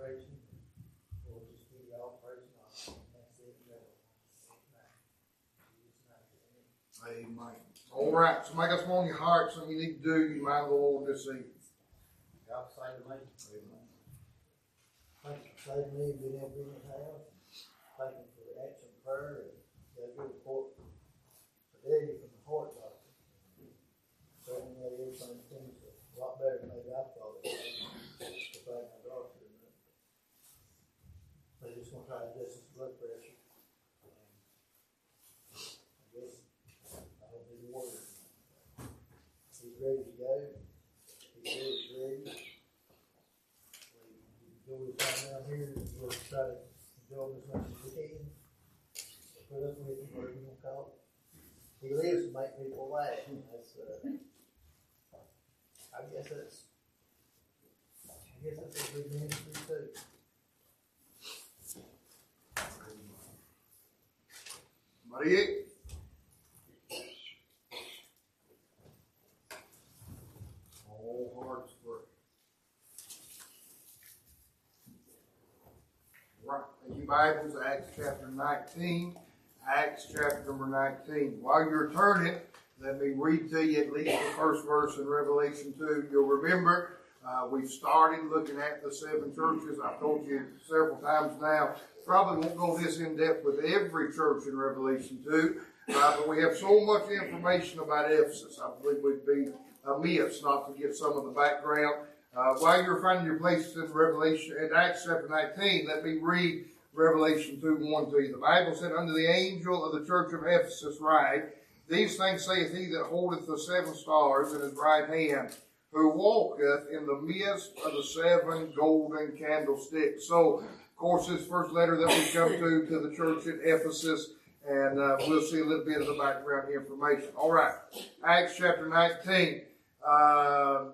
We'll just give y'all praise and honor. That's it. Amen. All right, somebody got something on your heart, something you need to do, you mind the Lord this evening. God save me. Amen. Thank you for saving me, being able to be in the house. Thank you for the action prayer and a good report the heart doctor. Telling me that everything seems a lot better than maybe I thought it was. If I had my doctor. They just gonna try to adjust his blood pressure. And I guess I don't need water. He's ready to go. He said he's ready. Here, we'll try to him as much as we can. Wanna call. He lives to make people laugh, that's, uh, I guess that's, I guess that's a good ministry too. Somebody else? All hearts free. Right, in your Bibles, Acts chapter nineteen, Acts chapter number nineteen. While you're turning, let me read to you at least the first verse in Revelation two. You'll remember, uh, we've started looking at the seven churches. I've told you several times now. Probably won't go this in depth with every church in Revelation two, uh, but we have so much information about Ephesus. I believe we'd be amiss not to give some of the background. Uh, while you're finding your places in Revelation, in Acts chapter 19, let me read Revelation 2 1 to you. The Bible said, Unto the angel of the church of Ephesus write, These things saith he that holdeth the seven stars in his right hand, who walketh in the midst of the seven golden candlesticks. So, of course, this first letter that we come to to the church at Ephesus, and uh, we'll see a little bit of the background information. All right, Acts chapter 19. Uh,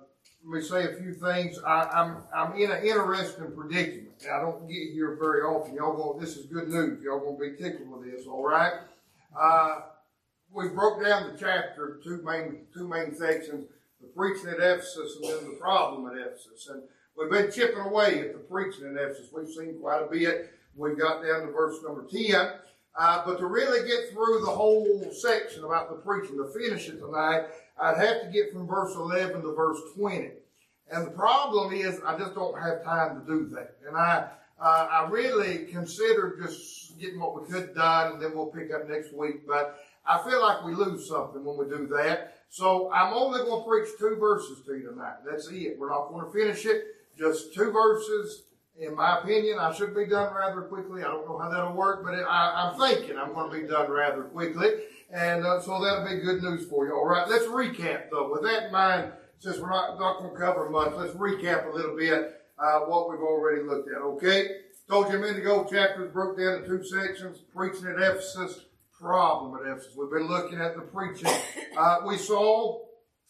let me say a few things. I, I'm I'm in an interesting predicament. I don't get here very often. Y'all going this is good news. Y'all gonna be tickled with this, all right? Uh, we broke down the chapter two main two main sections: the preaching at Ephesus and then the problem at Ephesus. And we've been chipping away at the preaching at Ephesus. We've seen quite a bit. We got down to verse number ten. Uh, but to really get through the whole section about the preaching, to finish it tonight, I'd have to get from verse 11 to verse 20. And the problem is, I just don't have time to do that. And I, uh, I really considered just getting what we could done, and then we'll pick up next week. But I feel like we lose something when we do that. So I'm only going to preach two verses to you tonight. That's it. We're not going to finish it. Just two verses. In my opinion, I should be done rather quickly. I don't know how that'll work, but it, I, I'm thinking I'm going to be done rather quickly. And uh, so that'll be good news for you. All right, let's recap though. With that in mind, since we're not, not going to cover much, let's recap a little bit uh, what we've already looked at. Okay, told you a minute ago, chapters broke down into two sections: preaching at Ephesus, problem at Ephesus. We've been looking at the preaching. Uh, we saw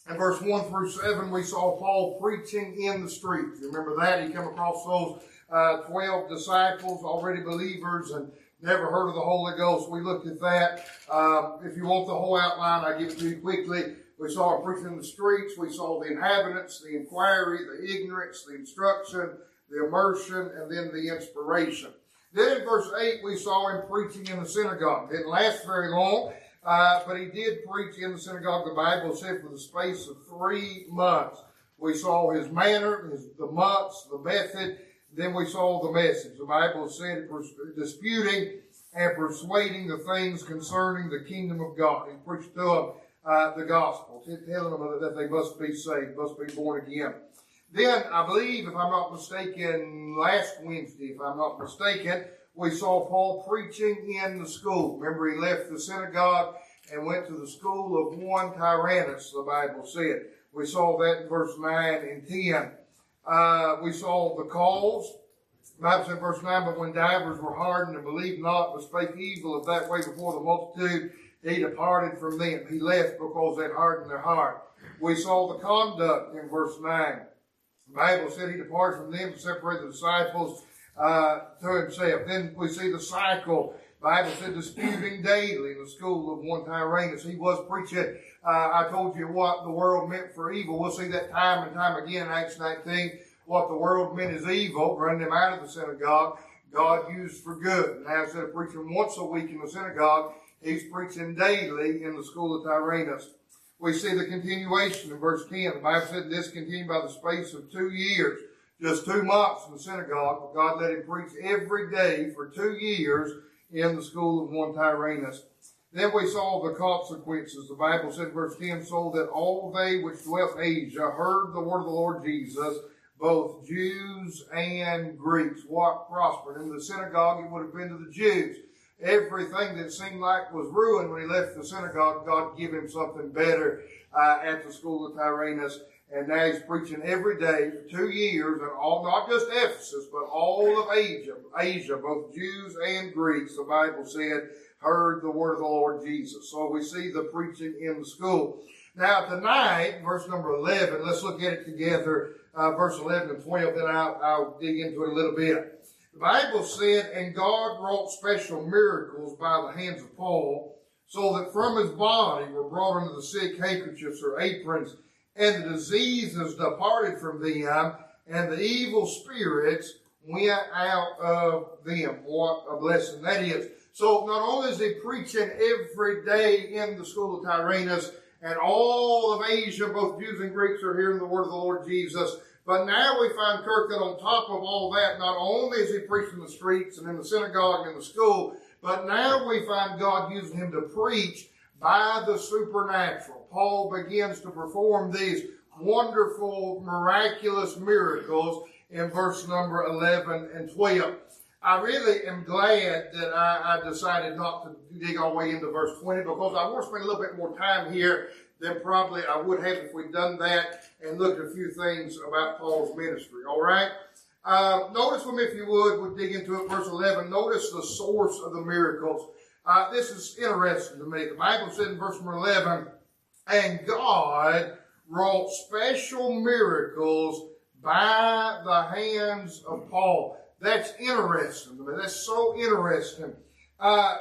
in verse one through seven, we saw Paul preaching in the streets. You remember that he came across those uh, twelve disciples, already believers, and never heard of the Holy Ghost. We looked at that. Um, if you want the whole outline, I give it to you quickly. We saw him preaching in the streets. We saw the inhabitants, the inquiry, the ignorance, the instruction, the immersion, and then the inspiration. Then in verse 8, we saw him preaching in the synagogue. Didn't last very long, uh, but he did preach in the synagogue. The Bible said for the space of three months. We saw his manner, his, the months, the method. Then we saw the message. The Bible said disputing and persuading the things concerning the kingdom of God. He preached to them uh, the gospel, telling them that they must be saved, must be born again. Then, I believe, if I'm not mistaken, last Wednesday, if I'm not mistaken, we saw Paul preaching in the school. Remember, he left the synagogue and went to the school of one Tyrannus, the Bible said. We saw that in verse 9 and 10. Uh, we saw the. The Bible said verse 9, but when divers were hardened and believed not, but spake evil of that way before the multitude, he departed from them. He left because they hardened their heart. We saw the conduct in verse 9. The Bible said he departed from them to separate the disciples uh, to himself. Then we see the cycle. Bible said disputing daily in the school of one Tyrannus. He was preaching. Uh, I told you what the world meant for evil. We'll see that time and time again in Acts 19. what the world meant as evil, running them out of the synagogue, God used for good. Now instead of preaching once a week in the synagogue, he's preaching daily in the school of Tyrannus. We see the continuation in verse 10. The Bible said this continued by the space of two years, just two months in the synagogue, but God let him preach every day for two years in the school of one Tyrannus. Then we saw the consequences. The Bible said, verse 10, so that all they which dwelt Asia heard the word of the Lord Jesus, both Jews and Greeks. What prospered? In the synagogue, it would have been to the Jews. Everything that seemed like was ruined when he left the synagogue, God give him something better uh, at the school of Tyrannus. And now he's preaching every day for two years, and all, not just Ephesus, but all of Asia, Asia, both Jews and Greeks, the Bible said, heard the word of the Lord Jesus. So we see the preaching in the school. Now tonight, verse number 11, let's look at it together, uh, verse 11 and 12, then I'll, I'll dig into it a little bit. The Bible said, and God wrought special miracles by the hands of Paul, so that from his body were brought unto the sick handkerchiefs or aprons, and the diseases departed from them, and the evil spirits went out of them. What a blessing that is. So not only is he preaching every day in the school of Tyrannus, and all of Asia, both Jews and Greeks, are hearing the word of the Lord Jesus. But now we find Kirk that on top of all that, not only is he preaching in the streets and in the synagogue and the school, but now we find God using him to preach by the supernatural. Paul begins to perform these wonderful, miraculous miracles in verse number 11 and 12. I really am glad that I, I, decided not to dig our way into verse 20 because I want to spend a little bit more time here than probably I would have if we'd done that and looked at a few things about Paul's ministry. All right? Uh, notice with me, if you would, we'll dig into it, verse 11. Notice the source of the miracles. Uh, this is interesting to me. The Bible said in verse number 11, and God wrought special miracles by the hands of Paul. That's interesting to me. That's so interesting. Uh,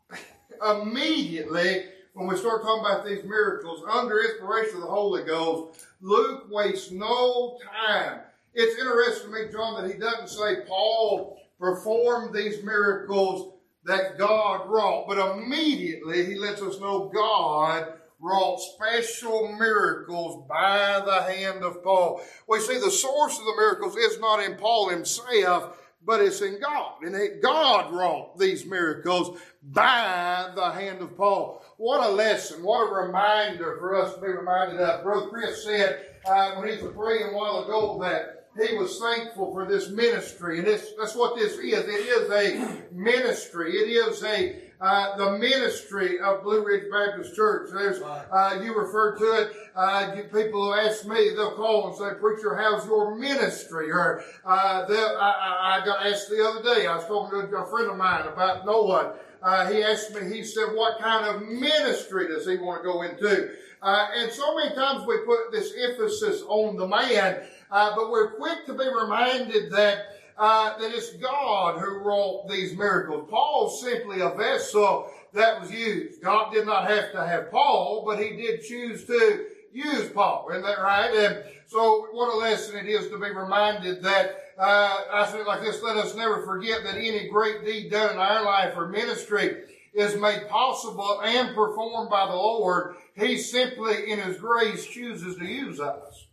immediately, when we start talking about these miracles, under inspiration of the Holy Ghost, Luke wastes no time. It's interesting to me, John, that he doesn't say Paul performed these miracles that God wrought, but immediately he lets us know God wrought special miracles by the hand of Paul. We see the source of the miracles is not in Paul himself, but it's in God. And God wrought these miracles by the hand of Paul. What a lesson. What a reminder for us to be reminded of. Brother Chris said uh, when he was praying a while ago that he was thankful for this ministry. And that's what this is. It is a ministry. It is a uh, the ministry of Blue Ridge Baptist Church. There's, uh, you refer to it, uh, you, people who ask me, they'll call and say, preacher, how's your ministry? Or, uh, I, I, got asked the other day, I was talking to a friend of mine about Noah. Uh, he asked me, he said, what kind of ministry does he want to go into? Uh, and so many times we put this emphasis on the man, uh, but we're quick to be reminded that uh, that it's God who wrought these miracles. Paul's simply a vessel that was used. God did not have to have Paul, but he did choose to use Paul. Isn't that right? And so what a lesson it is to be reminded that uh, I say like this, let us never forget that any great deed done in our life or ministry is made possible and performed by the Lord. He simply, in His grace, chooses to use us.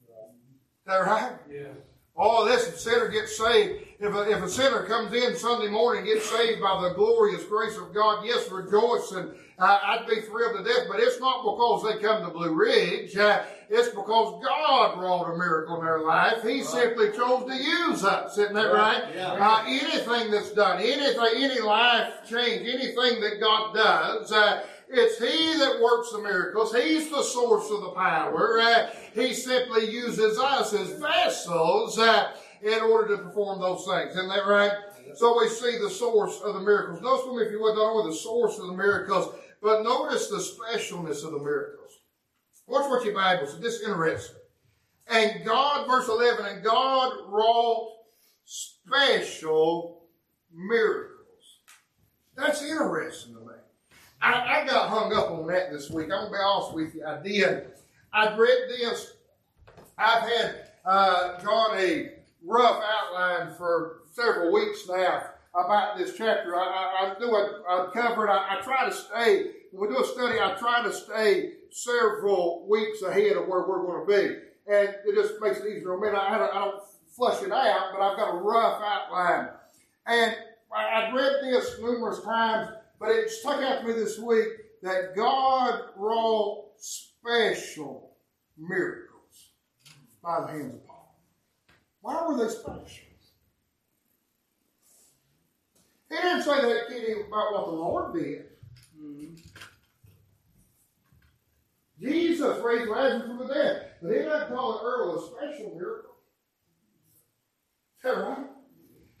Is that right? Yeah. Oh, this sinner gets saved. If a, if a sinner comes in Sunday morning gets saved by the glorious grace of God, yes, rejoice and uh, I'd be thrilled to death, but it's not because they come to Blue Ridge. Uh, it's because God wrought a miracle in their life. He right. simply chose to use us. Isn't that right? Yeah. Uh, anything that's done, anything, any life change, anything that God does, uh, it's He that works the miracles. He's the source of the power. Uh, he simply uses us as vessels uh, in order to perform those things. Isn't that right? So we see the source of the miracles. Notice with me, if you would, not only the source of the miracles, but notice the specialness of the miracles. Watch what your Bible says. This is interesting. And God, verse 11, and God wrought special miracles. That's interesting to me. I, I got hung up on that this week. I'm going to be honest with you. I did. I've read this. I've had uh, drawn a rough outline for several weeks now about this chapter. I, I, I do a, a cover I, I try to stay, when we do a study, I try to stay several weeks ahead of where we're going to be. And it just makes it easier. I mean, I, I, don't, I don't flush it out, but I've got a rough outline. And I, I've read this numerous times, but it stuck out to me this week that God wrought special miracles by the hands of Paul. Why were they special? He didn't say that Kitty about what the Lord did. Mm-hmm. Jesus raised Lazarus from the dead, but he doesn't call it early a special miracle. Is that right?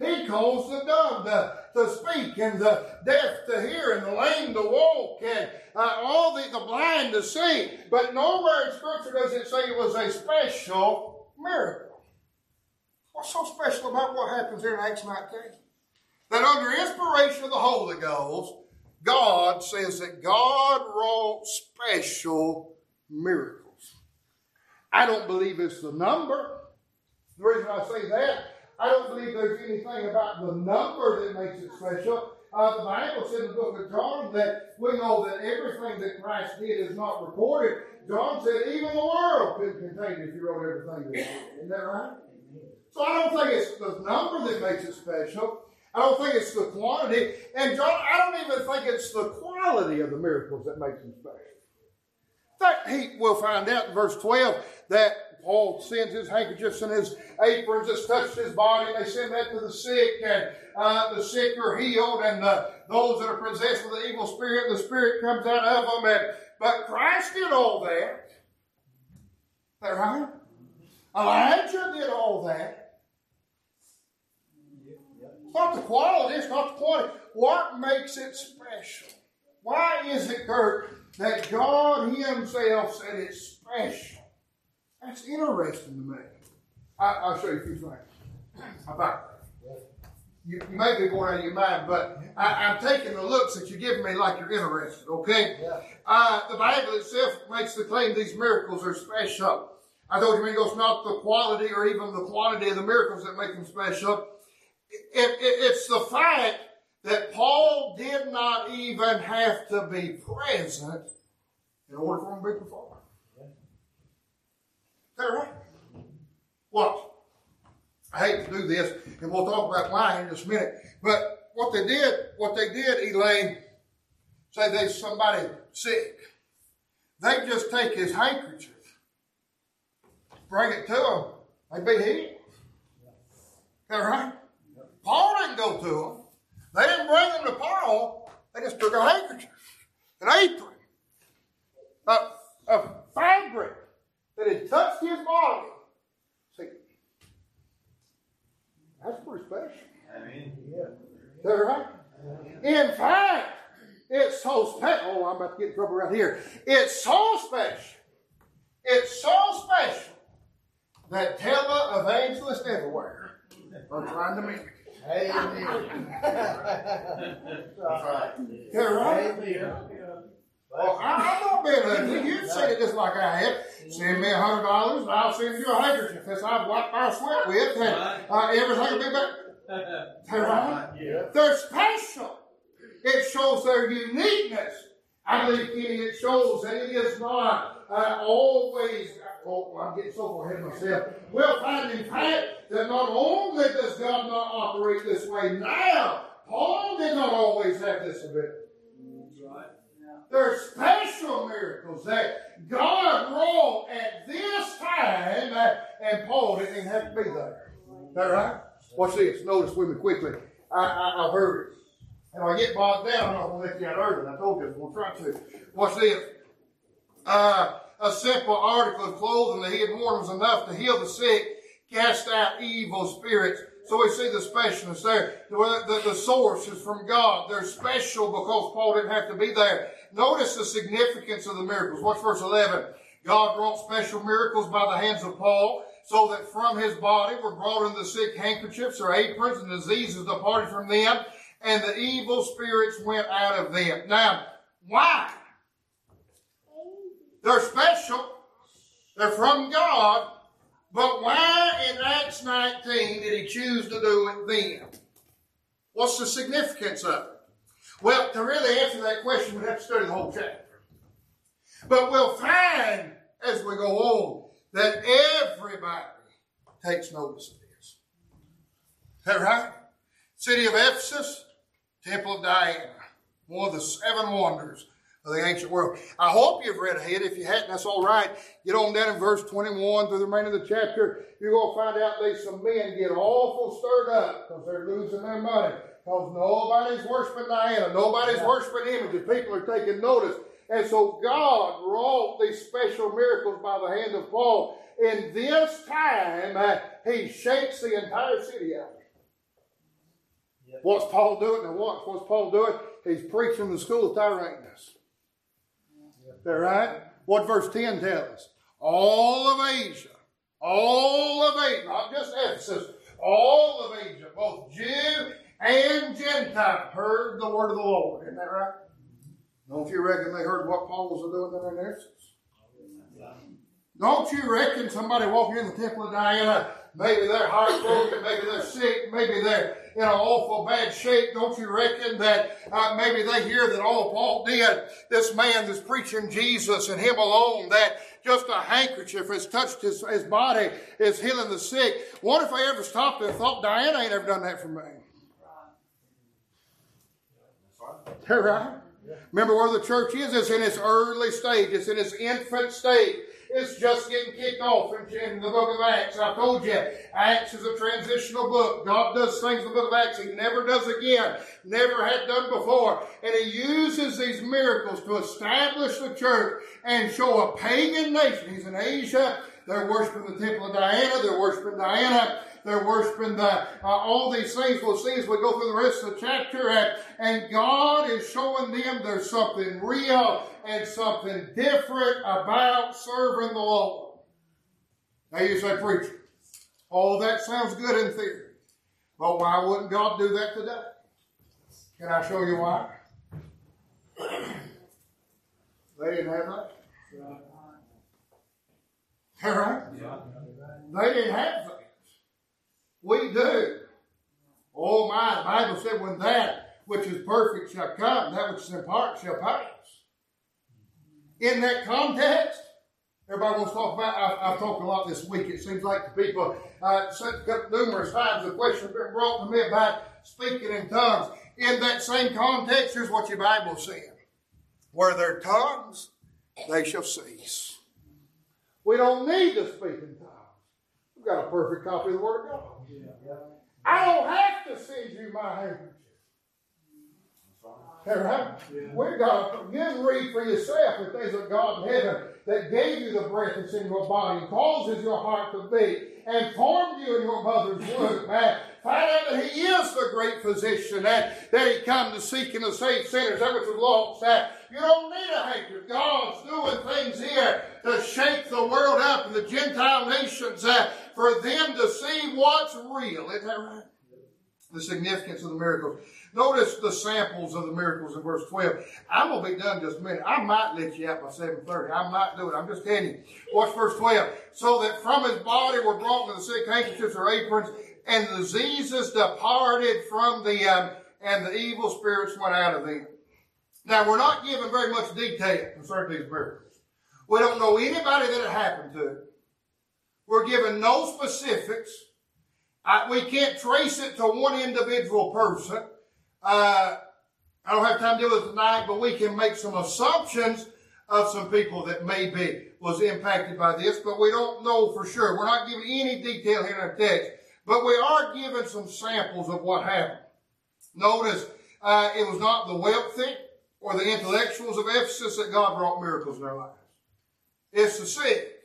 He calls the dumb to, to speak and the deaf to hear and the lame to walk and uh, all the, the blind to see. But nowhere in Scripture does it say it was a special miracle. What's so special about what happens here in Acts 19? That under inspiration of the Holy Ghost, God says that God wrought special miracles. I don't believe it's the number. The reason I say that I don't believe there's anything about the number that makes it special. Uh, the Bible said in the book of John that we know that everything that Christ did is not recorded. John said even the world couldn't contain it if you wrote everything. Isn't that right? So I don't think it's the number that makes it special. I don't think it's the quantity. And John, I don't even think it's the quality of the miracles that makes them special. That he will find out in verse 12 that Paul sends his handkerchiefs and his aprons that's touched his body, and they send that to the sick, and uh, the sick are healed, and uh, those that are possessed with the evil spirit, the spirit comes out of them. And, but Christ did all that. Is that right? Elijah did all that. It's not the quality, it's not the quantity. What makes it special? Why is it, Kurt, that God Himself said it's special? That's interesting to me. I, will show you a few things about that. You, you, may be going out of your mind, but I, am taking the looks that you're giving me like you're interested, okay? Yeah. Uh, the Bible itself makes the claim these miracles are special. I told you, amigo, it's not the quality or even the quantity of the miracles that make them special. It, it, it's the fact that Paul did not even have to be present in order for them to be performed that right? What? I hate to do this, and we'll talk about why in just a minute. But what they did, what they did, Elaine, say there's somebody sick. They just take his handkerchief, bring it to him, they be healed. That right? Paul didn't go to them. They didn't bring them to Paul. They just took a handkerchief, an apron, a, a fabric, that had touched his body. See, that's pretty special. I mean, yeah. Is that right? In fact, it's so special. Oh, I'm about to get in trouble right here. It's so special. It's so special that televangelists everywhere are trying to make it. Amen. That's right. That right? Amen. Well, I, am not being ugly. You said it just like I have. Send me a hundred dollars and I'll send you a handkerchief. That's I've wiped my sweat with, and uh, everything will be better. Right? Yeah. They're special. It shows their uniqueness. I believe, Kenny, it shows that it is not uh, always. Oh, I'm getting so far ahead of myself. We'll find, in fact, that not only does God not operate this way now, Paul did not always have this ability. There's special miracles that God wrought at this time, uh, and Paul didn't even have to be there. Is that right? Watch this. Notice with me quickly. I, I, have heard it. And I get bogged down, I'm not going to let you out early. I told you I was going to try to. Watch this. Uh, a simple article of clothing that he had worn was enough to heal the sick, cast out evil spirits, so we see the specialness there. The, the, the, source is from God. They're special because Paul didn't have to be there. Notice the significance of the miracles. Watch verse 11. God wrought special miracles by the hands of Paul so that from his body were brought in the sick handkerchiefs or aprons and diseases departed from them and the evil spirits went out of them. Now, why? They're special. They're from God. but why in Acts 19 did he choose to do it then? What's the significance of it? Well, to really answer that question, we have to study the whole chapter. But we'll find as we go on that everybody takes notice of this. Is that right? City of Ephesus, Temple of Diana, one of the seven wonders of the ancient world. I hope you've read ahead. If you hadn't, that's all right. Get on down in verse 21 through the remainder of the chapter. You're going to find out there's some men get awful stirred up because they're losing their money. Because nobody's worshiping Diana. Nobody's yeah. worshiping images. People are taking notice. And so God wrought these special miracles by the hand of Paul. In this time, uh, he shakes the entire city out. Yep. What's Paul doing? And what, what's Paul doing? He's preaching the school of Tyrannus. That right? What verse 10 tells us? All of Asia, all of Asia, not just Ephesus, all of Asia, both Jew and Gentile, heard the word of the Lord. Isn't that right? Don't you reckon they heard what Paul was doing there in Ephesus? Don't you reckon somebody walking in the temple of Diana, maybe they're heartbroken, maybe they're sick, maybe they're in an awful bad shape. Don't you reckon that uh, maybe they hear that all Paul did, this man that's preaching Jesus and him alone, that just a handkerchief has touched his, his body, is healing the sick. What if they ever stopped and thought, Diana ain't ever done that for me? Right? Remember where the church is? It's in its early stage. It's in its infant stage. It's just getting kicked off in, the book of Acts. I told you, Acts is a transitional book. God does things in the book of Acts He never does again, never had done before. And He uses these miracles to establish the church and show a pagan nation. He's in Asia. They're worshiping the temple of Diana. They're worshiping Diana. They're worshiping the, uh, all these things. We'll see as we go through the rest of the chapter. And, and God is showing them there's something real and something different about serving the Lord. Now you say, preacher, all that sounds good in theory. But why wouldn't God do that today? Can I show you why? they didn't have that. All right? They didn't have that. We do. Oh my, the Bible said, when that which is perfect shall come, that which is in part shall pass. In that context, everybody wants to talk about, I've, I've talked a lot this week. It seems like the people, uh, numerous times the question has been brought to me about speaking in tongues. In that same context, here's what your Bible said. Where their tongues, they shall cease. We don't need to speak in tongues. We've got a perfect copy of the Word of God. I don't have to send you my handkerchief. Right? We've got you can read for yourself that there's a God in heaven that gave you the breath that's in your body, and causes your heart to beat, and formed you in your mother's womb. Man, find out that He is the great physician, that, that He come to seek and to save sinners, that which was lost. That you don't need a hatred. God's doing things here to shake the world up and the Gentile nations uh, for them to see what's real. Isn't that right? The significance of the miracles. Notice the samples of the miracles in verse 12. I'm going to be done just a minute. I might let you out by 7.30. I might do it. I'm just telling you. Watch verse 12. So that from his body were brought to the sick handkerchiefs or aprons, and the diseases departed from the, um, and the evil spirits went out of them. Now, we're not given very much detail concerning these miracles. We don't know anybody that it happened to. We're given no specifics. We can't trace it to one individual person. Uh, I don't have time to deal with it tonight, but we can make some assumptions of some people that maybe was impacted by this, but we don't know for sure. We're not given any detail here in our text, but we are given some samples of what happened. Notice uh, it was not the wealthy or the intellectuals of Ephesus that God wrought miracles in their lives. It's the sick.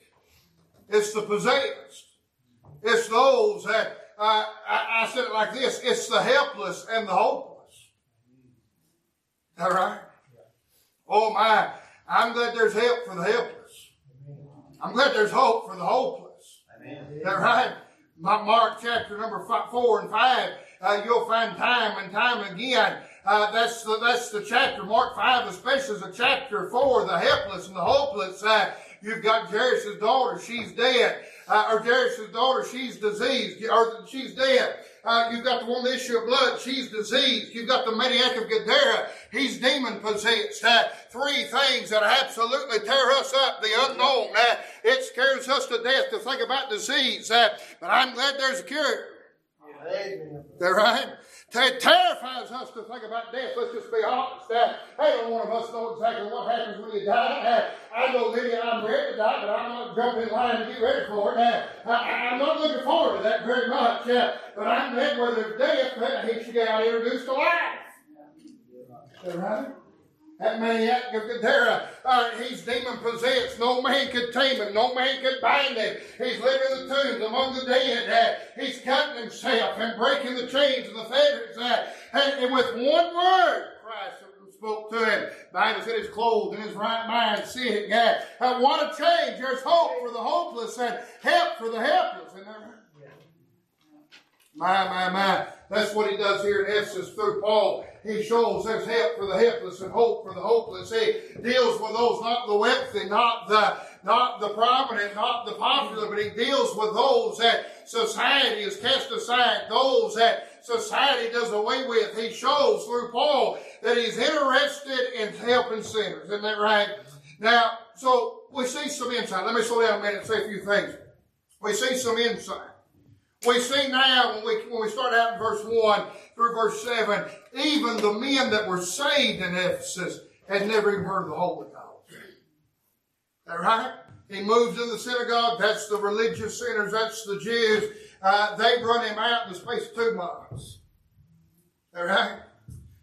It's the possessed. It's those that, uh, I, I said it like this, it's the helpless and the hopeless. All right? Oh my, I'm glad there's help for the helpless. I'm glad there's hope for the hopeless. Amen. That right? Mark chapter number five, four and five, uh, you'll find time and time again. Uh, that's the that's the chapter. Mark five, especially, is a chapter for the helpless and the hopeless. Uh, You've got Jairus' daughter, she's dead. Uh, or Jairus' daughter, she's diseased, or she's dead. Uh, you've got the with the issue of blood, she's diseased. You've got the maniac of Gadara, he's demon possessed. Uh, three things that absolutely tear us up, the unknown. Uh, it scares us to death to think about disease. Uh, but I'm glad there's a cure. Amen. Is that right? It terrifies us to think about death. Let's just be honest. Uh, ain't one of us know exactly what happens when you die. Uh, I know Lydia, I'm ready to die, but I'm not jumping in line to get ready for it. Uh, I, am not looking forward to that very much. Uh, but I'm glad where there's death, that he should get introduced to life. Is that right? That maniac of Gadara, uh, he's demon possessed. No man could tame him. No man could bind him. He's living in the tombs among the dead. Uh, he's cutting himself and breaking the chains and the fetters. Uh, and, and, with one word, Christ spoke to him. Bible said he's clothed in his right mind, sitting. Uh, uh, what a change. There's hope for the hopeless and help for the helpless. That? My, my, my. That's what he does here in Ephesus through Paul. He shows there's help for the helpless and hope for the hopeless. He deals with those, not the wealthy, not the, not the prominent, not the popular, but he deals with those that society has cast aside, those that society does away with. He shows through Paul that he's interested in helping sinners. Isn't that right? Now, so we see some insight. Let me slow down a minute and say a few things. We see some insight. We see now when we, when we start out in verse 1 through verse 7, even the men that were saved in Ephesus had never even heard of the Holy Ghost. That right? He moves in the synagogue. That's the religious sinners. That's the Jews. Uh, they run him out in the space of two months. That right?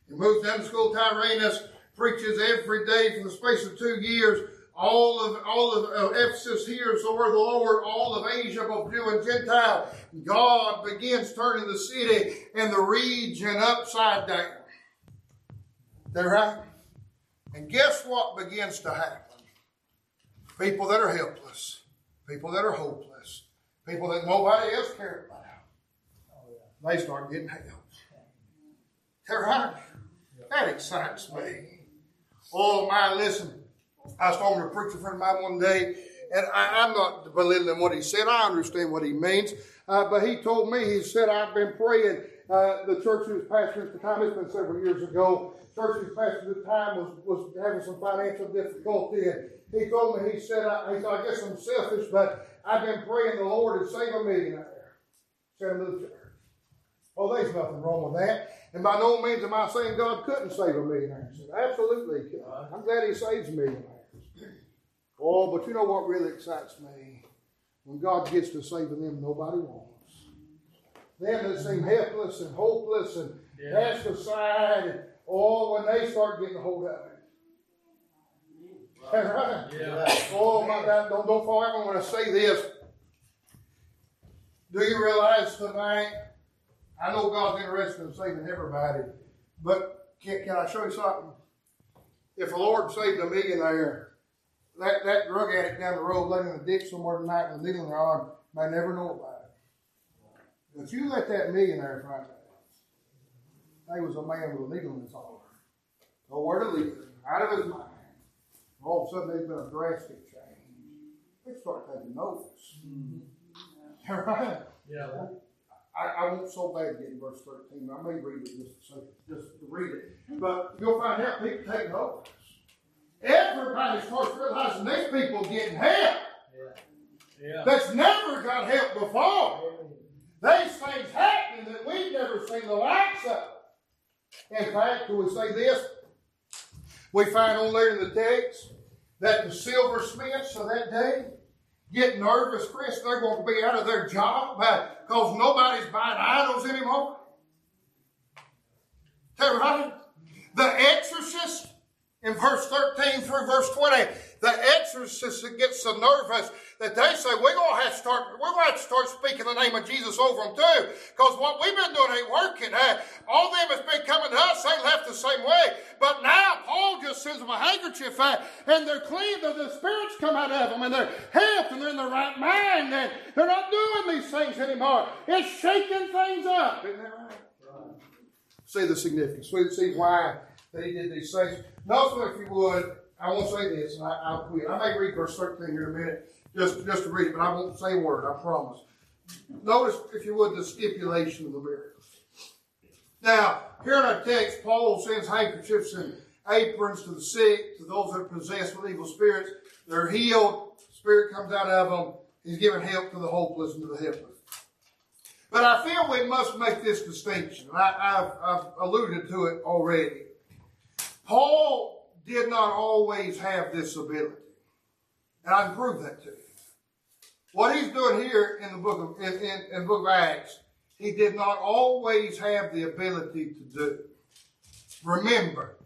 He moves down to school Tyrannus, preaches every day for the space of two years all of all of uh, Ephesus hears the word of the Lord, all of Asia, both Jew and Gentile. God begins turning the city and the region upside down. They're right. And guess what begins to happen? People that are helpless, people that are hopeless, people that nobody else cares about, they start getting help. They're right. That excites me. Oh my, listen. I was talking to a preacher friend of mine one day, and I, am not belittling what he said. I understand what he means. Uh, but he told me, he said, I've been praying. Uh, the church he was pastoring at the time, it's been several years ago, church he was pastoring at the time was, was having some financial difficulty. And he told me, he said, I, he said, I guess I'm selfish, but I've been praying the Lord to save a millionaire. Send him to the church. Well, there's nothing wrong with that. And by no means am I saying God couldn't save a millionaire. Said, Absolutely. I'm glad he saves millionaires. Oh, but you know what really excites me? When God gets to saving them nobody wants. Them that seem helpless and hopeless and yeah. cast aside, oh, when they start getting a hold of it. Right. Yeah. Oh my God! Don't don't fall out when I say this. Do you realize tonight? I know God's interested in saving everybody, but can, can I show you something? If the Lord saved a millionaire, that, that drug addict down the road laying in a ditch somewhere tonight with a needle in their arm may never know about it. But you let that millionaire find out. He was a man with a needle in his arm. Nowhere to leave out of his mind. All of a sudden, there's been a drastic change. They start taking notice. Mm-hmm. Right? Yeah. I, I won't so bad get in verse 13. I may read it just to, just to read it. But you'll find out people take notice. Everybody starts realizing these people getting help. Yeah. Yeah. That's never got help before. These things happening that we've never seen the likes of. In fact, can we say this? We find on there in the text that the silversmiths of that day get nervous, Chris, they're going to be out of their job uh, because nobody's buying idols anymore. Is that right? The exorcist in verse 13 through verse 20, the exorcist gets so nervous that they say, we're going to have to start, we're going to to start speaking the name of Jesus over them too. Because what we've been doing ain't working. All them has been coming to us, they left the same way. But now Paul just sends them a handkerchief and they're clean, the, the spirits come out of them and they're healthy and they're in the right mind and they're not doing these things anymore. It's shaking things up. Isn't that right? right. See the significance. We see why he did these things. Also, if you would, I won't say this, and I, I'll quit. I may read verse 13 here in a minute, just, just to read it, but I won't say a word, I promise. Notice, if you would, the stipulation of the miracles. Now, here in our text, Paul sends handkerchiefs and aprons to the sick, to those that are possessed with evil spirits. They're healed. Spirit comes out of them. He's giving help to the hopeless and to the helpless. But I feel we must make this distinction. I, have I've alluded to it already. Paul did not always have this ability. And I can prove that to you. What he's doing here in the book of, in, in, in book of Acts, he did not always have the ability to do. Remember,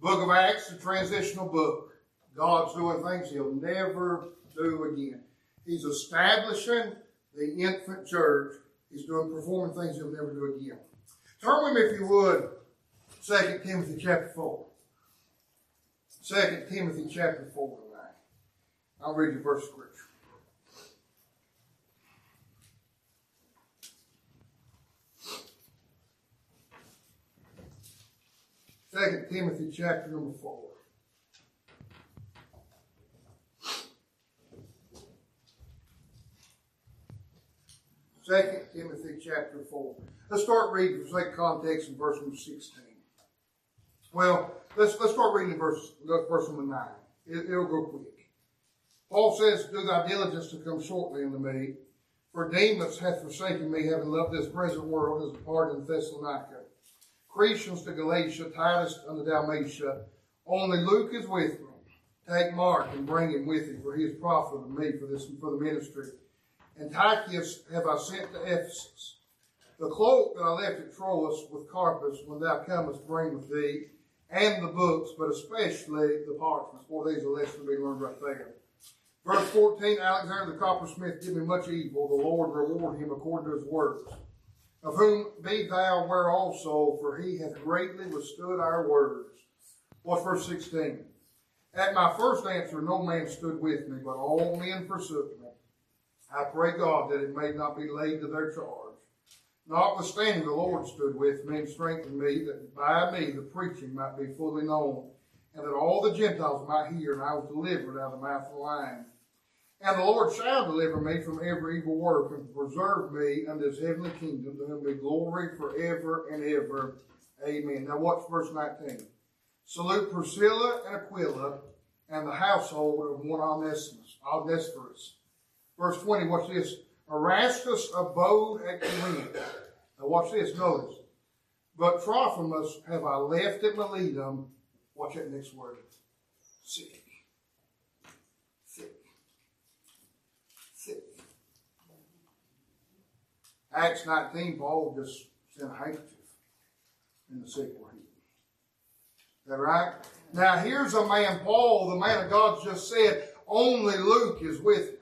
book of Acts, the transitional book. God's doing things he'll never do again. He's establishing the infant church. He's doing performing things he'll never do again. Turn with me, if you would, 2 Timothy chapter 4. 2 Timothy chapter 4 tonight. I'll read you verse scripture. Second Timothy chapter number four. Second Timothy chapter 4. Let's start reading for sake context in verse number 16. Well, let's, let's start reading verse, verse number 9. It, it'll go quick. Paul says, Do thy diligence to come shortly unto me, for Demas hath forsaken me, having left this present world, as departed in Thessalonica. Crescens to Galatia, Titus unto Dalmatia. Only Luke is with me. Take Mark and bring him with you, for he is profitable to me for this for the ministry. And Tychicus have I sent to Ephesus. The cloak that I left at Troas with Carpus, when thou comest, bring with thee, and the books, but especially the parchments, for these are lessons to be learned right there. Verse 14, Alexander the coppersmith did me much evil. The Lord reward him according to his words. Of whom be thou aware also, for he hath greatly withstood our words. What's verse 16? At my first answer, no man stood with me, but all men forsook me. I pray God that it may not be laid to their charge. Notwithstanding, the Lord stood with me and strengthened me, that by me the preaching might be fully known, and that all the Gentiles might hear, and I was delivered out of the mouth of the lion. And the Lord shall deliver me from every evil work, and preserve me unto his heavenly kingdom, to whom be glory forever and ever. Amen. Now watch verse 19. Salute Priscilla and Aquila, and the household of one Onesimus, Onesiphorus Verse 20, watch this. Erastus abode at Corinth. Now watch this, notice. But Trophimus have I left at Miletum. Watch that next word. Sick. Sick. Sick. Acts 19, Paul just sent a handkerchief in the sick were. Is that right? Now here's a man, Paul, the man of God just said, only Luke is with me.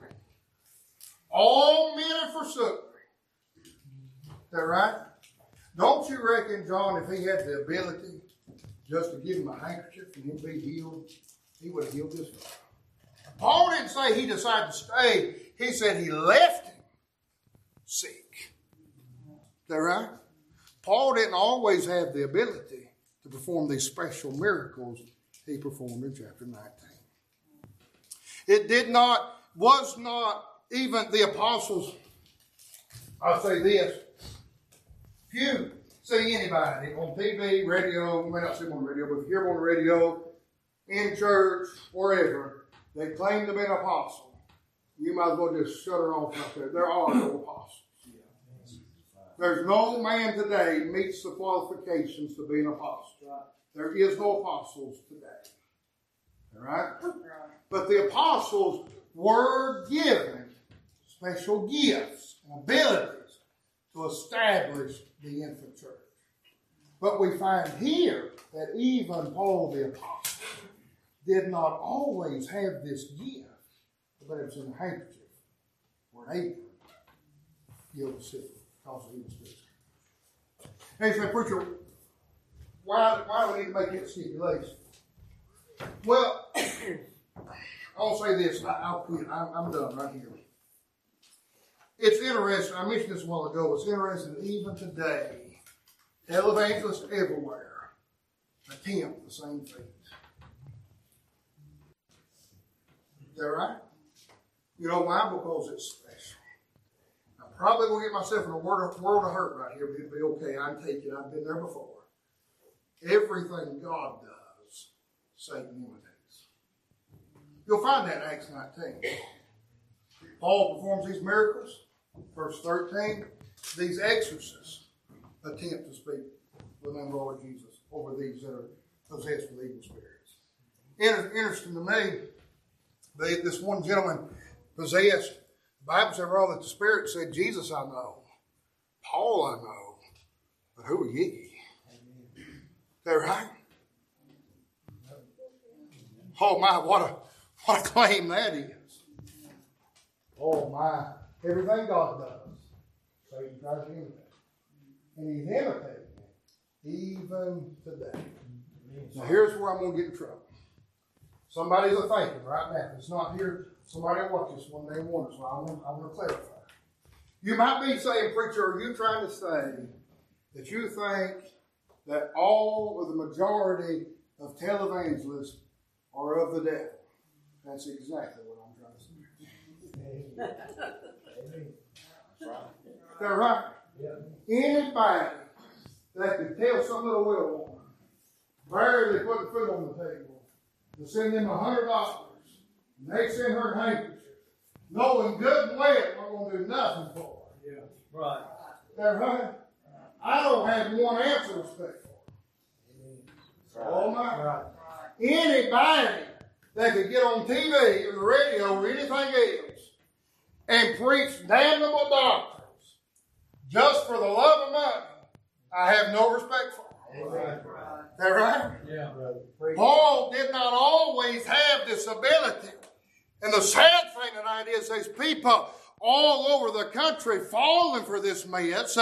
All men have forsook me. Is that right? Don't you reckon, John, if he had the ability just to give him a handkerchief and he'd be healed, he would have healed this guy? Paul didn't say he decided to stay. He said he left him sick. Is that right? Paul didn't always have the ability to perform these special miracles he performed in chapter 19. It did not, was not even the apostles, I'll say this, few see anybody on TV, radio, you may not see them on the radio, but if you hear them on the radio, in church, wherever, they claim to be an apostle, you might as well just shut her off out there. There are no apostles. There's no man today meets the qualifications to be an apostle. There is no apostles today. All right? Oh, but the apostles were given special gifts and abilities to establish the infant church. But we find here that even Paul the Apostle did not always have this gift, but it was in a handkerchief or an apron. The sick because he was sick. Hey, so preacher, why, why do we need to make it stipulation? Well, I'll say this, I, will quit. I'm, I'm done right here. It's interesting. I mentioned this a while ago. It's interesting even today, televangelists everywhere attempt the same thing. Is that right? You know why? Because it's special. I probably will get myself in a world of, world of hurt right here, but it'll be okay. I can take it. I've been there before. Everything God does, Satan imitates. You'll find that in Acts 19. Paul performs these miracles. Verse 13, these exorcists attempt to speak with the name of Lord Jesus over these that are possessed with evil spirits. Inter- interesting to me, they, this one gentleman possessed. The Bible said, rather, that the Spirit said, Jesus I know, Paul I know, but who are ye? That right? Oh my, what a what a claim that is. Oh my, everything God does, Satan tries to imitate. And he's imitating it even today. Now here's where I'm going to get in trouble. Somebody's a thinking right now. It's not here, somebody watch this one day and wonder. So I want, I want to clarify. You might be saying, preacher, are you trying to say that you think that all or the majority of televangelists are of the devil? That's exactly what I'm trying to say. Is that right? Yeah. Anybody that could tell some little widow woman, barely putting food on the table, to send them a hundred dollars, and they send her a handkerchief, knowing good and well we're going to do nothing for her. Yeah. Right. Is that right? I don't have one answer to speak for. Oh my. Right. Anybody that could get on TV or the radio or anything else and preach damnable doctrines just for the love of money, I have no respect for. Is that right? Yeah, brother. Paul did not always have this ability. And the sad thing tonight is there's people all over the country falling for this mess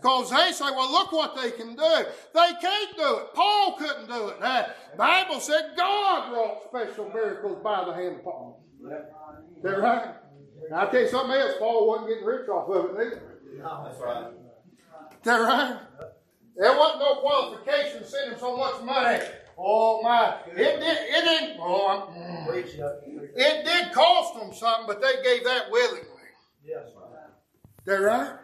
because they say, well, look what they can do. They can't do it. Paul couldn't do it. Uh, Bible said God wrought special miracles by the hand of Paul. Is that right? Now, I'll tell you something else. Paul wasn't getting rich off of it neither. No, that's right. Is that right? There wasn't no qualification to send him so much money. Oh my! It did. It didn't. Oh, mm. It did cost them something, but they gave that willingly. Yes. Is that right?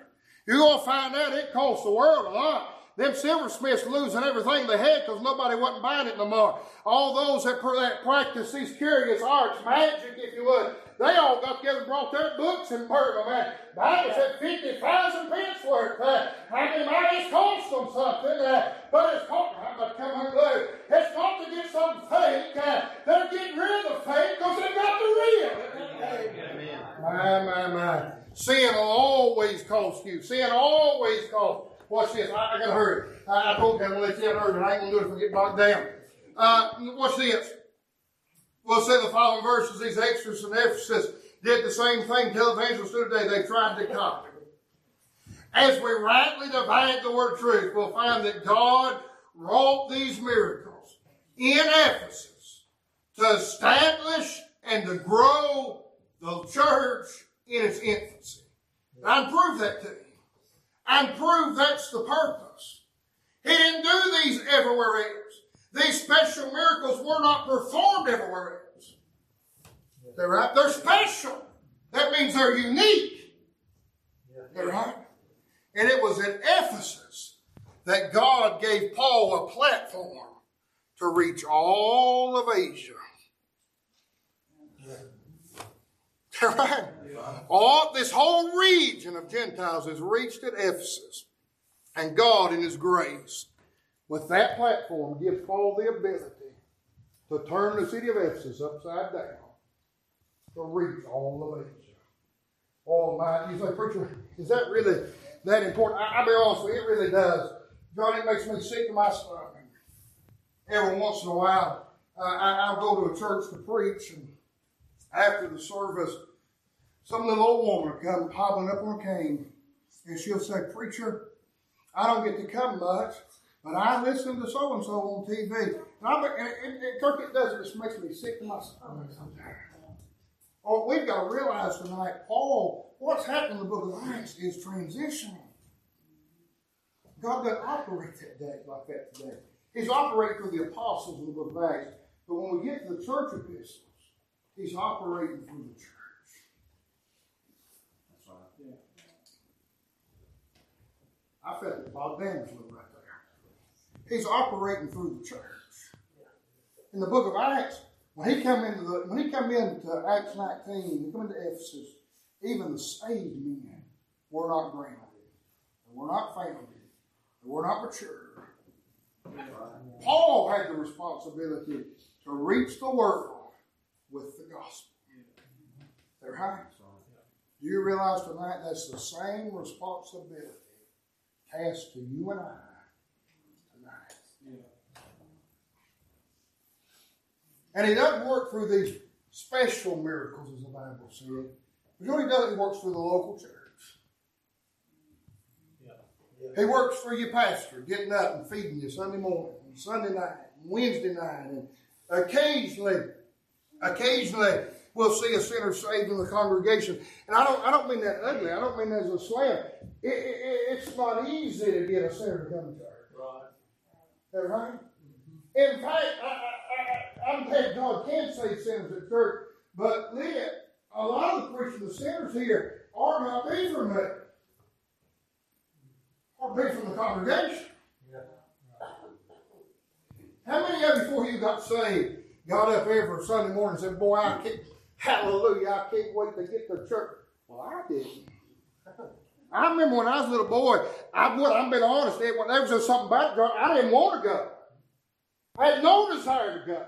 You're gonna find out it cost the world a lot. Them silversmiths losing everything they had because nobody wasn't buying it no more. All those that, that practice these curious arts, magic, if you would, they all got together and brought their books and burned them. And the Bible said 50,000 pence worth. Uh, I mean, might it's cost them something, uh, but it's cost but come here, look. It's not to get something fake. Uh, they're getting rid of the fake because they got the real. Amen. My, my, my. Sin will always cost you. Sin always costs. Watch this. I, I gotta hurry. I, I told you I'm gonna let you hurry, but I ain't gonna do it if I get bogged down. Uh, watch this. We'll say the following verses. These exorcists in Ephesus did the same thing televangelists do today. They tried to copy. As we rightly divide the word truth, we'll find that God wrought these miracles in Ephesus to establish and to grow the church in its infancy. I can prove that to you. I prove that's the purpose. He didn't do these everywhere. These special miracles were not performed everywhere else. They're right. They're special. That means they're unique. They're right. And it was at Ephesus that God gave Paul a platform to reach all of Asia. Right. All this whole region of Gentiles is reached at Ephesus. And God, in His grace, with that platform, gives Paul the ability to turn the city of Ephesus upside down to reach all of Asia. Oh my, you say, preacher, is that really that important? I, I'll be honest with you, it really does. God, it makes me sick to my stomach. Every once in a while, uh, I, I'll go to a church to preach, and after the service, some little old woman will come hobbling up on a cane, and she'll say, Preacher, I don't get to come much, but I listen to so and so on TV. And, I'm, and, and, and Kirk, it does, it just makes me sick to my stomach sometimes. Oh, we've got to realize tonight, Paul, what's happening in the book of Acts is transitional. God doesn't operate that day like that today. He's operating through the apostles in the book of Acts. But when we get to the church epistles, He's operating through the church. That's. I felt Bob there. He's operating through the church. In the book of Acts, when he come into the when he come into Acts 19, he come into Ephesus, even the saved men were not grounded. They were not founded. They were not mature. Paul had the responsibility to reach the world with the gospel. They're high. Do you realize tonight that's the same responsibility cast to you and I tonight? And he doesn't work through these special miracles, as the Bible said. But you know what he does? He works through the local church. He works for your pastor, getting up and feeding you Sunday morning, and Sunday night, and Wednesday night, and occasionally, occasionally we'll see a sinner saved in the congregation. And I don't, I don't mean that ugly. I don't mean that as a slam. It, it, it's not easy to get a sinner to come to church. Right. Is that right? Mm-hmm. In fact, I, I'm glad God can save sinners at church, but Leah, a lot of the preaching the sinners here are not be from me. Or be from the congregation. Yeah. How many of you, before you got saved, got up every Sunday morning and said, Boy, I can't, hallelujah, I can't wait to get to church? Well, I didn't. I remember when I was a little boy, I would, I'm being honest, when there was something about it, I didn't want to go. I had no desire to go.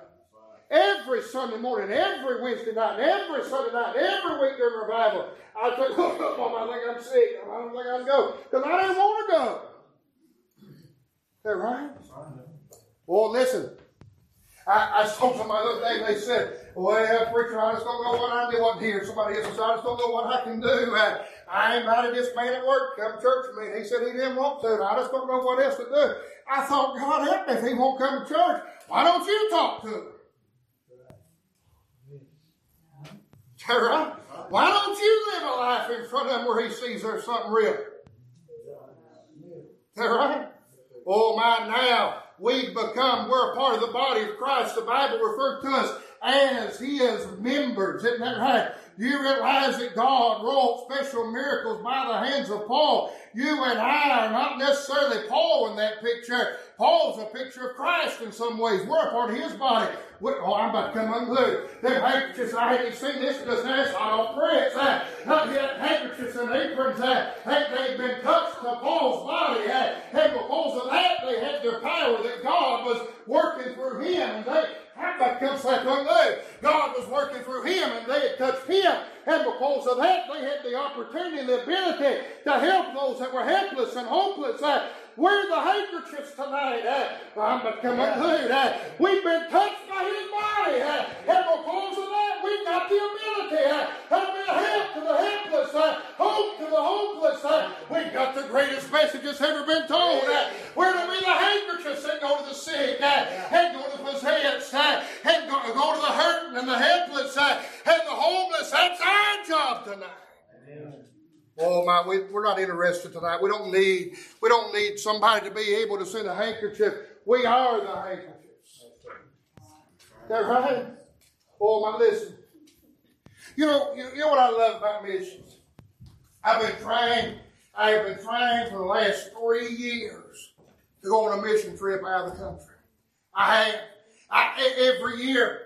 Every Sunday morning, every Wednesday night, and every Sunday night, every week during revival, I said, oh, Mom, I think I'm sick. I don't think I can go. Because I didn't want to go. Is that right? Well, listen. I, I told somebody the other day, they said, well, preacher, I just don't know what I do. Wasn't here. Somebody else I just don't know what I can do. I, I invited this man at work to come to church with me. He said he didn't want to. And I just don't know what else to do. I thought, God help me if he won't come to church. Why don't you talk to him? Right? Why don't you live a life in front of him where he sees there's something real? Right? Oh my, now we've become, we're a part of the body of Christ. The Bible refers to us as his members. Isn't that right? You realize that God wrought special miracles by the hands of Paul. You and I are not necessarily Paul in that picture. Paul's a picture of Christ in some ways. We're a part of his body. we oh, I'm about to come unglued. Them handkerchiefs, I haven't seen this because that's all press. Uh, not yet handkerchiefs and aprons. Uh, they've been touched to Paul's body. Uh, and because of that, they had their power that God was working through him. And they, about come back unglued? God was working through him and they had touched him. And because of that, they had the opportunity and the ability to help those that were helpless and hopeless. Uh, we're the handkerchiefs tonight. Uh, I'm but come unglued. Uh, we've been touched by his body. Uh, and because of that, we've got the ability uh, to be a help to the helpless, uh, hope to the hopeless. Uh, we've got the greatest message that's ever been told. Uh, we're to be the handkerchiefs that go to the sick, uh, and go to the possessed, uh, and go, go to the hurting and the helpless, uh, and the homeless. That's our job tonight. We, we're not interested tonight. We don't need, we don't need somebody to be able to send a handkerchief. We are the handkerchiefs. That right? Oh my, listen. You know, you, you know what I love about missions? I've been trying, I have been trying for the last three years to go on a mission trip out of the country. I have. I, every year,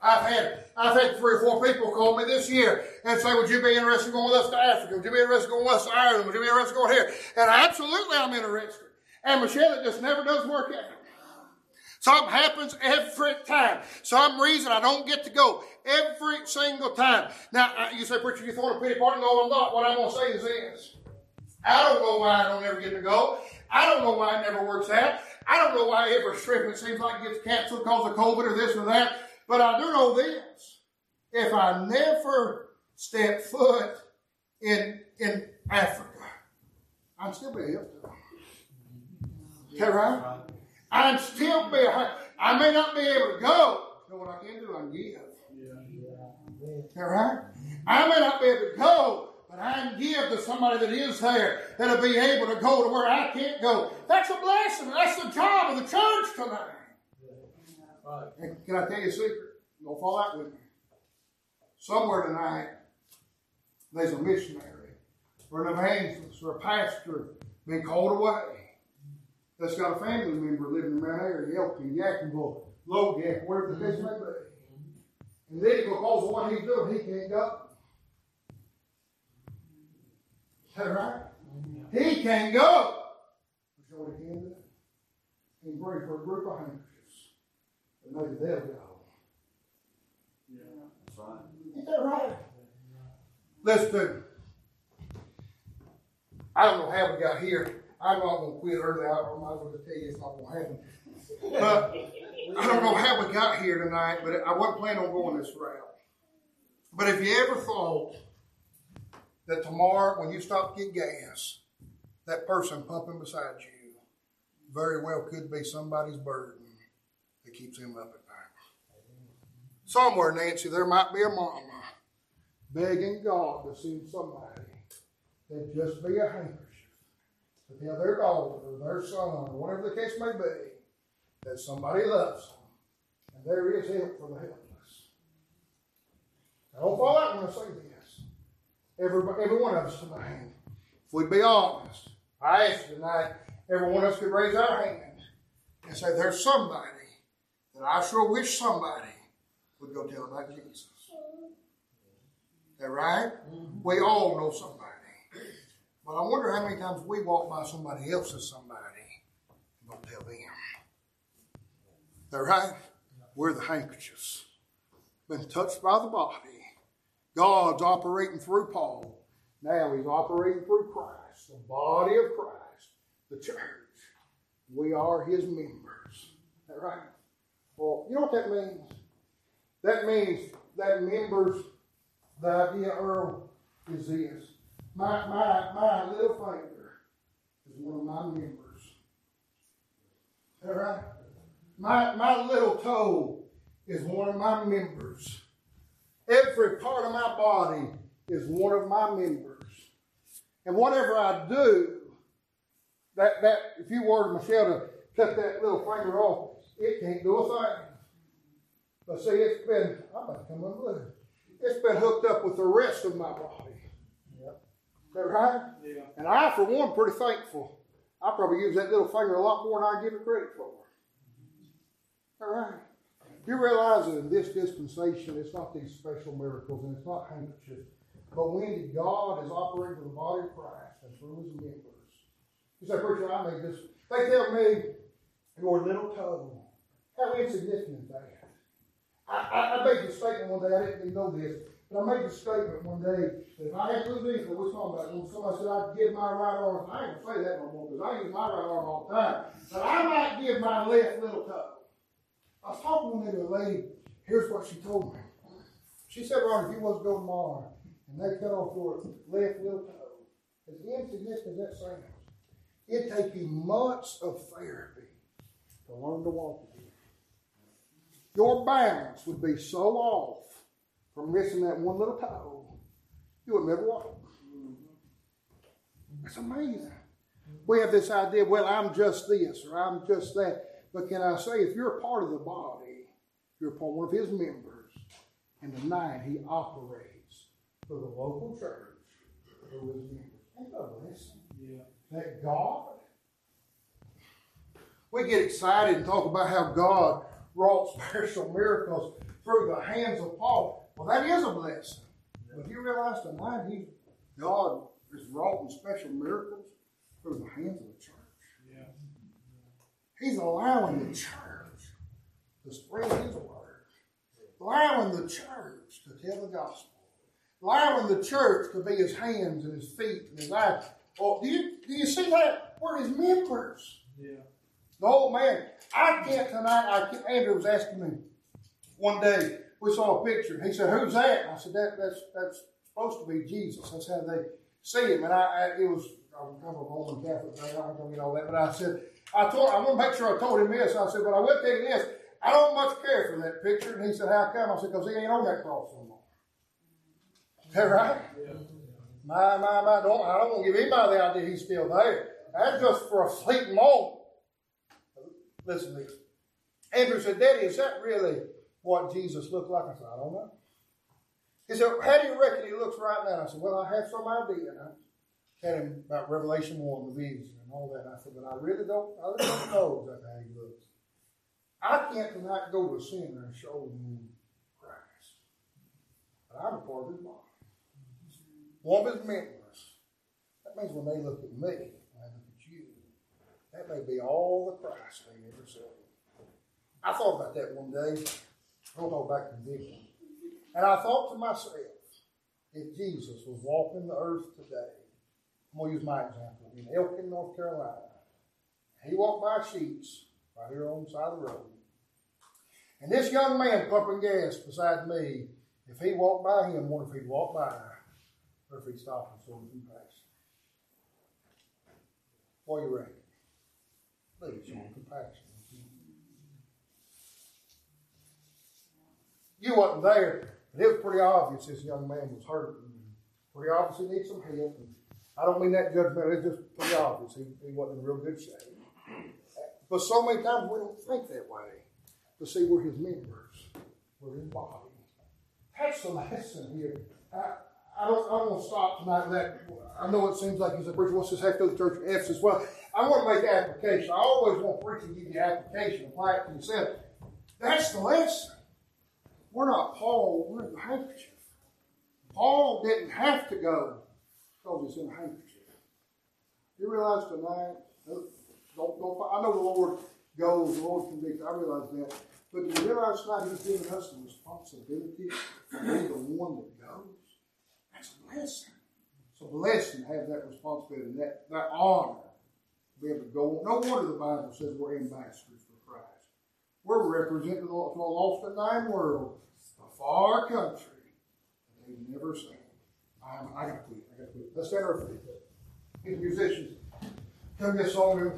I've had I've had three or four people call me this year and say, "Would you be interested in going with us to Africa? Would you be interested in going with us to Ireland? Would you be interested in going here?" And absolutely, I'm interested. And Michelle, it just never does work out. Something happens every time. Some reason I don't get to go every single time. Now you say, "Preacher, you throwing a pity party?" No, I'm not. What I'm going to say is this: I don't know why I don't ever get to go. I don't know why it never works out. I don't know why every trip it seems like it gets canceled because of COVID or this or that. But I do know this. If I never step foot in, in Africa, I'm still be that right? I'm still be I may not be able to go. Know what I can do? I can give. Is that right? I may not be able to go, but I can give to somebody that is there that'll be able to go to where I can't go. That's a blessing. That's the job of the church tonight. And can I tell you a secret? Don't fall out with me. somewhere tonight, there's a missionary or an evangelist or a pastor being called away that's got a family member living in that area, Elkin, Yadkinville, Logan, wherever the case may be. And then because of what he's doing, he can't go. Is that right? He can't go. But you know what he can do? For a group of handkerchiefs. And maybe they'll go. That's right. Is that right? Listen, I don't know how we got here. I'm not gonna quit early. I don't know what to tell you. It's not gonna happen. But I don't know how we got here tonight, but I wasn't planning on going this route. But if you ever thought that tomorrow, when you stop to get gas, that person pumping beside you very well could be somebody's burden that keeps them up at night. Somewhere, Nancy, there might be a mama begging God to send somebody that just be a handkerchief to tell their daughter or their son or whatever the case may be that somebody loves them and there is help for the helpless. Now, don't fall out when I say this. Every, every one of us tonight, if we'd be honest, I ask tonight, every one of us could raise our hand and say, There's somebody that I sure wish somebody would go tell about Jesus. Is that right? Mm-hmm. We all know somebody. But I wonder how many times we walk by somebody else's somebody and don't tell them. Is that right? We're the handkerchiefs. Been touched by the body. God's operating through Paul. Now he's operating through Christ, the body of Christ, the church. We are his members. Is that right? Well, you know what that means? That means that members, the idea, Earl, is this. My, my, my little finger is one of my members. All right? My, my little toe is one of my members. Every part of my body is one of my members. And whatever I do, that, that if you were Michelle to cut that little finger off, it can't do a thing. But see, it's been, I'm about to come unglued. It's been hooked up with the rest of my body. Yep. Is that right? Yeah. And I, for one, pretty thankful. I probably use that little finger a lot more than I give it credit for. All right. You realize that in this dispensation, it's not these special miracles and it's not handkerchiefs. But when God is operating with the body of Christ and through his members. You say, Preacher, I made this. They tell me your little toe. How insignificant that. I, I, I made the statement one day, I didn't even know this, but I made the statement one day that if I had to lose anything, we're talking about when somebody said I'd give my right arm, I ain't gonna say that no more because I use my right arm all the time. But I might give my left little toe. I was talking one day to a lady, here's what she told me. She said, Ron, if you was to go tomorrow and they cut off your left little toe, as insignificant as that sounds, it'd take you months of therapy to learn to walk again. Your balance would be so off from missing that one little toe, you would never walk. It's amazing. We have this idea, well, I'm just this or I'm just that. But can I say, if you're a part of the body, you're part one of his members, and tonight he operates for the local church through his members. Ain't that a blessing? Yeah. That God, we get excited and talk about how God wrought special miracles through the hands of Paul. Well, that is a blessing. But you realize tonight he, God is wrought special miracles through the hands of the church. Yeah. He's allowing the church to spread his word, allowing the church to tell the gospel, allowing the church to be his hands and his feet and his eyes. Do you do you see that? We're his members. Yeah. The old man. I can't tonight. I can't, Andrew was asking me one day. We saw a picture. He said, "Who's that?" I said, "That that's that's supposed to be Jesus. That's how they see him." And I, I it was I'm a Roman Catholic. I don't you all that, but I said, I told I want to make sure I told him this. I said, but I will tell you this. I don't much care for that picture. And he said, How come? I said, Because he ain't on that cross no more. Is that right? Yeah. My, my, my, don't, I don't want to give anybody the idea he's still there. That's just for a fleeting moment. Listen to this. Andrew said, Daddy, is that really what Jesus looked like? I said, I don't know. He said, How do you reckon he looks right now? I said, Well, I have some idea. And I had him about Revelation 1, the vision, and all that. And I said, But I really don't, I really don't know exactly how he looks. I can't tonight go to a sinner and show him Christ. But I'm a part of his body. One of his members. That means when they look at me, when they look at you, that may be all the Christ they ever saw. I thought about that one day. I don't know back in vision. And I thought to myself, if Jesus was walking the earth today, I'm going to use my example, in Elkin, North Carolina, he walked by Sheetz, right here on the side of the road. And this young man pumping gas beside me, if he walked by him, wonder if he'd walk by, or if he'd stop and show him compassion? What do you reckon? Please show him compassion. You wasn't there, but it was pretty obvious this young man was hurt. Pretty obvious he needs some help. And I don't mean that judgmental, it's just pretty obvious he, he wasn't in real good shape. But so many times we don't think that way. To see we're his members, we're his body. That's the lesson here. I, I don't, I don't want to stop tonight that. I know it seems like he's a preacher us to have to the church of Ephesus. Well, I want to make application. I always want preaching to give you application, apply it to yourself. That's the lesson. We're not Paul, we're the handkerchief. Paul didn't have to go because he's in a handkerchief. You realize tonight, don't, don't, I know the Lord goes, the Lord convicts, I realize that. But do you realize tonight he's giving us the responsibility to be the one that goes? That's a blessing. It's a blessing to have that responsibility, that, that honor be able to go. on. No wonder the Bible says we're ambassadors for Christ. We're representing a lost and dying world, a far country they've never seen. I'm, I gotta quit. I gotta quit. Let's stand our feet. These musicians, come this song and.